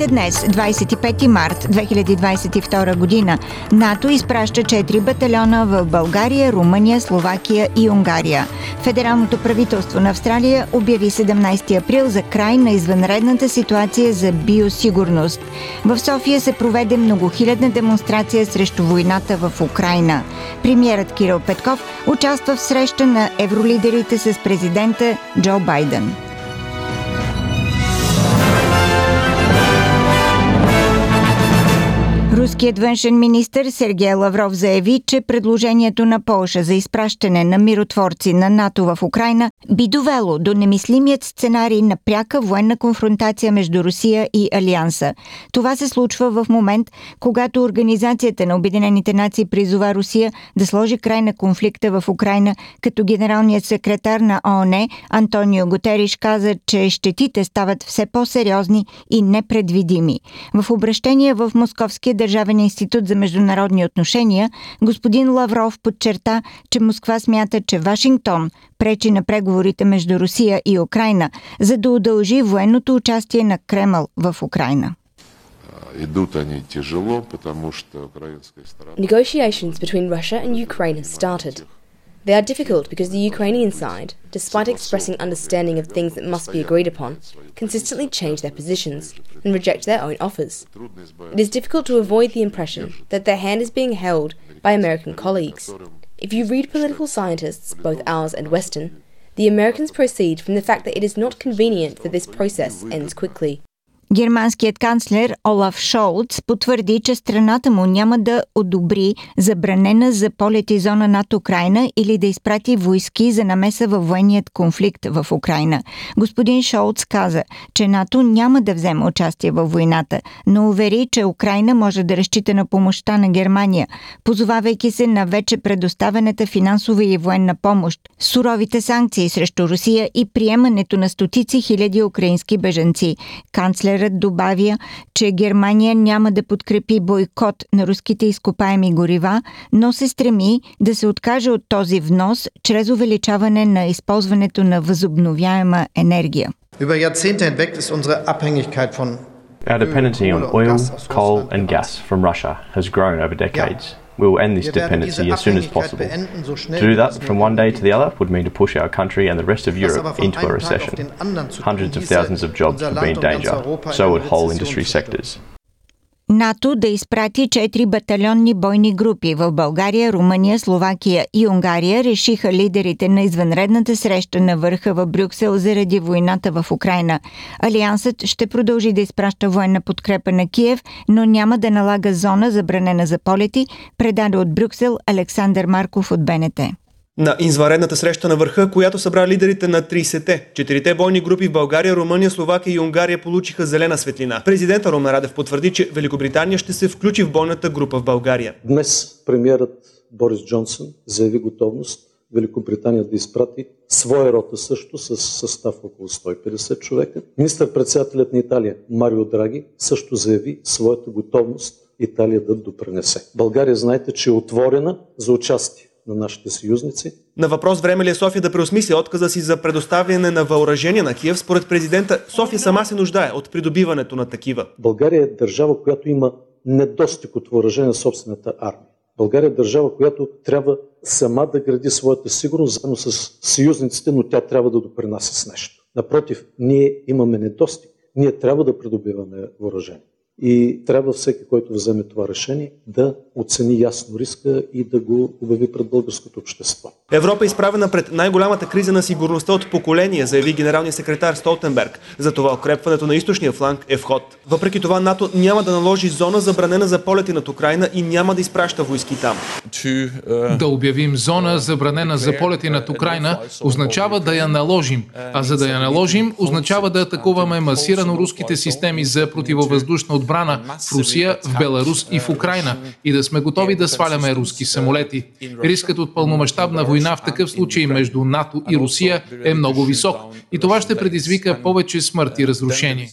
Новините днес, 25 март 2022 година, НАТО изпраща 4 батальона в България, Румъния, Словакия и Унгария. Федералното правителство на Австралия обяви 17 април за край на извънредната ситуация за биосигурност. В София се проведе многохилядна демонстрация срещу войната в Украина. Премьерът Кирил Петков участва в среща на евролидерите с президента Джо Байден. Руският външен министр Сергей Лавров заяви, че предложението на Полша за изпращане на миротворци на НАТО в Украина би довело до немислимият сценарий на пряка военна конфронтация между Русия и Алианса. Това се случва в момент, когато Организацията на Обединените нации призова Русия да сложи край на конфликта в Украина, като генералният секретар на ООН Антонио Готериш каза, че щетите стават все по-сериозни и непредвидими. В обращение в Московския Държавен институт за международни отношения, господин Лавров подчерта, че Москва смята, че Вашингтон пречи на преговорите между Русия и Украина, за да удължи военното участие на Кремъл в Украина. Идут они тяжело, потому что украинская сторона... Negotiations between Russia and Ukraine have started. They are difficult because the Ukrainian side, despite expressing understanding of things that must be agreed upon, consistently change their positions and reject their own offers. It is difficult to avoid the impression that their hand is being held by American colleagues. If you read political scientists, both ours and Western, the Americans proceed from the fact that it is not convenient that this process ends quickly. Германският канцлер Олаф Шолц потвърди, че страната му няма да одобри забранена за полети зона над Украина или да изпрати войски за намеса във военният конфликт в Украина. Господин Шолц каза, че НАТО няма да вземе участие във войната, но увери, че Украина може да разчита на помощта на Германия, позовавайки се на вече предоставената финансова и военна помощ, суровите санкции срещу Русия и приемането на стотици хиляди украински бежанци. Канцлер Канцлерът добавя, че Германия няма да подкрепи бойкот на руските изкопаеми горива, но се стреми да се откаже от този внос чрез увеличаване на използването на възобновяема енергия. Über Jahrzehnte hinweg ist unsere Abhängigkeit von Our dependency on oil, coal, and gas from Russia has grown over decades. We will end this dependency as soon as possible. To do that from one day to the other would mean to push our country and the rest of Europe into a recession. Hundreds of thousands of jobs would be in danger. So would whole industry sectors. НАТО да изпрати 4 батальонни бойни групи в България, Румъния, Словакия и Унгария решиха лидерите на извънредната среща на върха в Брюксел заради войната в Украина. Алиансът ще продължи да изпраща военна подкрепа на Киев, но няма да налага зона забранена за полети, предаде от Брюксел Александър Марков от БНТ на извънредната среща на върха, която събра лидерите на 30-те. Четирите бойни групи в България, Румъния, Словакия и Унгария получиха зелена светлина. Президента Румен Радев потвърди, че Великобритания ще се включи в бойната група в България. Днес премиерът Борис Джонсън заяви готовност Великобритания да изпрати своя рота също с състав около 150 човека. Министър-председателят на Италия Марио Драги също заяви своята готовност Италия да допренесе. България, знаете, че е отворена за участие на нашите съюзници. На въпрос време ли е София да преосмисли отказа си за предоставяне на въоръжение на Киев, според президента София сама се нуждае от придобиването на такива. България е държава, която има недостиг от въоръжение на собствената армия. България е държава, която трябва сама да гради своята сигурност заедно с съюзниците, но тя трябва да допринася с нещо. Напротив, ние имаме недостиг. Ние трябва да придобиваме въоръжение. И трябва всеки, който вземе това решение, да оцени ясно риска и да го обяви пред българското общество. Европа е изправена пред най-голямата криза на сигурността от поколение, заяви генералният секретар Столтенберг. Затова укрепването на източния фланг е вход. Въпреки това НАТО няма да наложи зона забранена за полети над Украина и няма да изпраща войски там. Да обявим зона забранена за полети над Украина означава да я наложим, а за да я наложим означава да атакуваме масирано руските системи за противовъздушна отбрана в Русия, в Беларус и в Украина и да сме готови да сваляме руски самолети. Рискът от пълномащабна война в такъв случай между НАТО и Русия е много висок и това ще предизвика повече смърт и разрушение.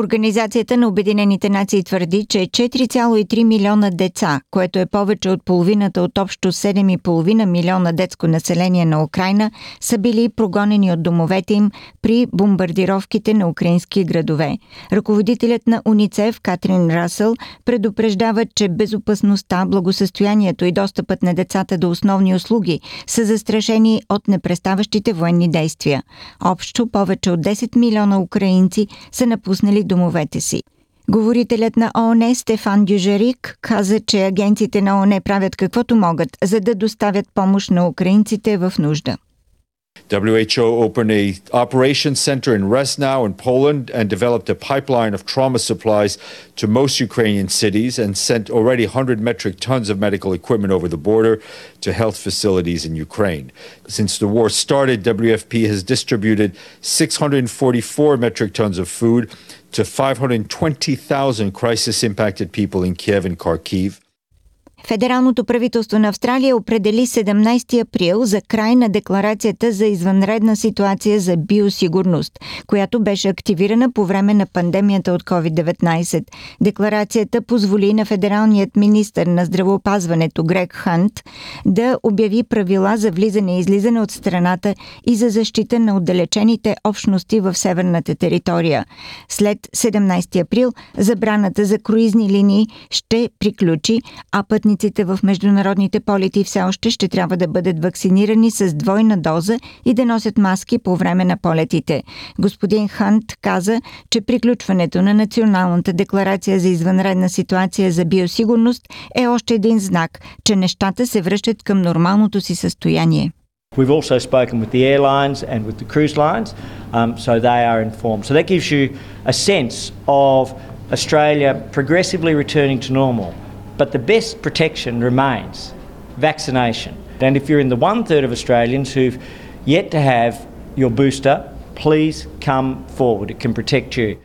Организацията на Обединените нации твърди, че 4,3 милиона деца, което е повече от половината от общо 7,5 милиона детско население на Украина, са били прогонени от домовете им при бомбардировките на украински градове. Ръководителят на УНИЦЕФ Катрин Расъл предупреждава, че безопасността, благосъстоянието и достъпът на децата до основни услуги са застрашени от непреставащите военни действия. Общо повече от 10 милиона украинци са напуснали домовете си. Говорителят на ООН Стефан Дюжерик каза, че агенциите на ООН правят каквото могат, за да доставят помощ на украинците в нужда. WHO opened a operations center in Resnow in Poland and developed a pipeline of trauma supplies to most Ukrainian cities and sent already 100 metric tons of medical equipment over the border to health facilities in Ukraine. Since the war started, WFP has distributed 644 metric tons of food to 520,000 crisis impacted people in Kiev and Kharkiv. Федералното правителство на Австралия определи 17 април за край на декларацията за извънредна ситуация за биосигурност, която беше активирана по време на пандемията от COVID-19. Декларацията позволи на федералният министр на здравеопазването Грег Хант да обяви правила за влизане и излизане от страната и за защита на отдалечените общности в северната територия. След 17 април забраната за круизни линии ще приключи, а пътни пътниците в международните полети все още ще трябва да бъдат вакцинирани с двойна доза и да носят маски по време на полетите. Господин Хант каза, че приключването на Националната декларация за извънредна ситуация за биосигурност е още един знак, че нещата се връщат към нормалното си състояние. We've also spoken with the airlines and with the cruise lines, um, so they are informed. So that gives you a sense of Australia progressively returning to normal. But the best protection remains vaccination. And if you're in the one third of Australians who've yet to have your booster, please come forward. It can protect you.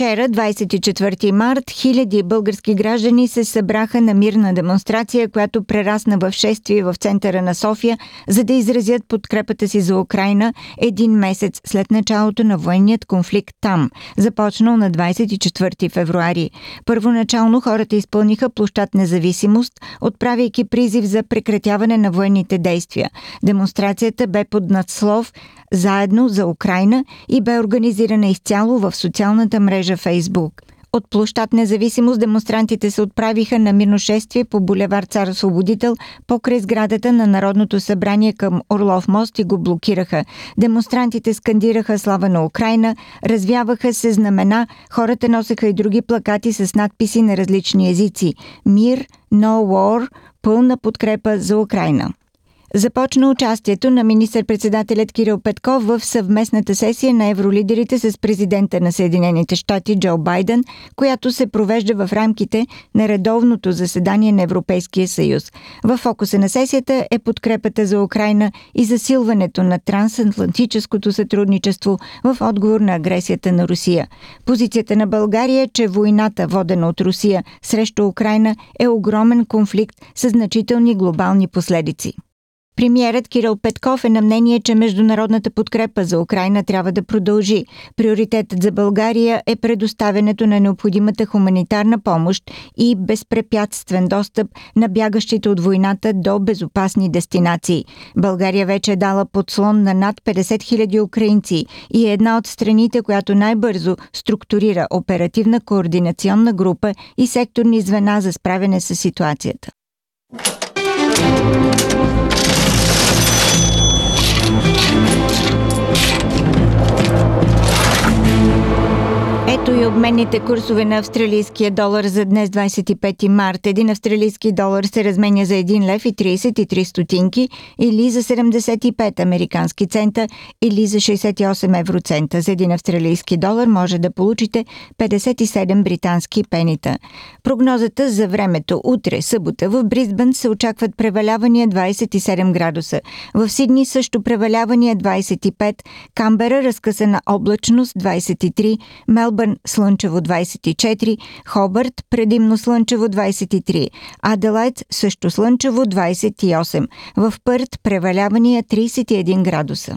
Вчера, 24 март, хиляди български граждани се събраха на мирна демонстрация, която прерасна в шествие в центъра на София, за да изразят подкрепата си за Украина един месец след началото на военният конфликт там, започнал на 24 февруари. Първоначално хората изпълниха площад независимост, отправяйки призив за прекратяване на военните действия. Демонстрацията бе под надслов заедно за Украина и бе организирана изцяло в социалната мрежа Facebook. От площад Независимост демонстрантите се отправиха на мирно шествие по булевар Цар Освободител покрай сградата на Народното събрание към Орлов мост и го блокираха. Демонстрантите скандираха слава на Украина, развяваха се знамена, хората носеха и други плакати с надписи на различни езици. Мир, No War, пълна подкрепа за Украина започна участието на министър-председателят Кирил Петков в съвместната сесия на евролидерите с президента на Съединените щати Джо Байден, която се провежда в рамките на редовното заседание на Европейския съюз. В фокуса на сесията е подкрепата за Украина и засилването на трансатлантическото сътрудничество в отговор на агресията на Русия. Позицията на България е, че войната, водена от Русия срещу Украина, е огромен конфликт с значителни глобални последици. Премьерът Кирил Петков е на мнение, че международната подкрепа за Украина трябва да продължи. Приоритетът за България е предоставянето на необходимата хуманитарна помощ и безпрепятствен достъп на бягащите от войната до безопасни дестинации. България вече е дала подслон на над 50 000 украинци и е една от страните, която най-бързо структурира оперативна координационна група и секторни звена за справяне с ситуацията. Ето и обменните курсове на австралийския долар за днес 25 март. Един австралийски долар се разменя за 1 лев и 33 стотинки или за 75 американски цента или за 68 евроцента. За един австралийски долар може да получите 57 британски пенита. Прогнозата за времето утре, събота в Бризбън се очакват превалявания 27 градуса. В Сидни също превалявания 25, Камбера разкъсана облачност 23, Мелбърн Мелбърн слънчево 24, Хобърт предимно слънчево 23, Аделайт също слънчево 28, в Пърт превалявания 31 градуса.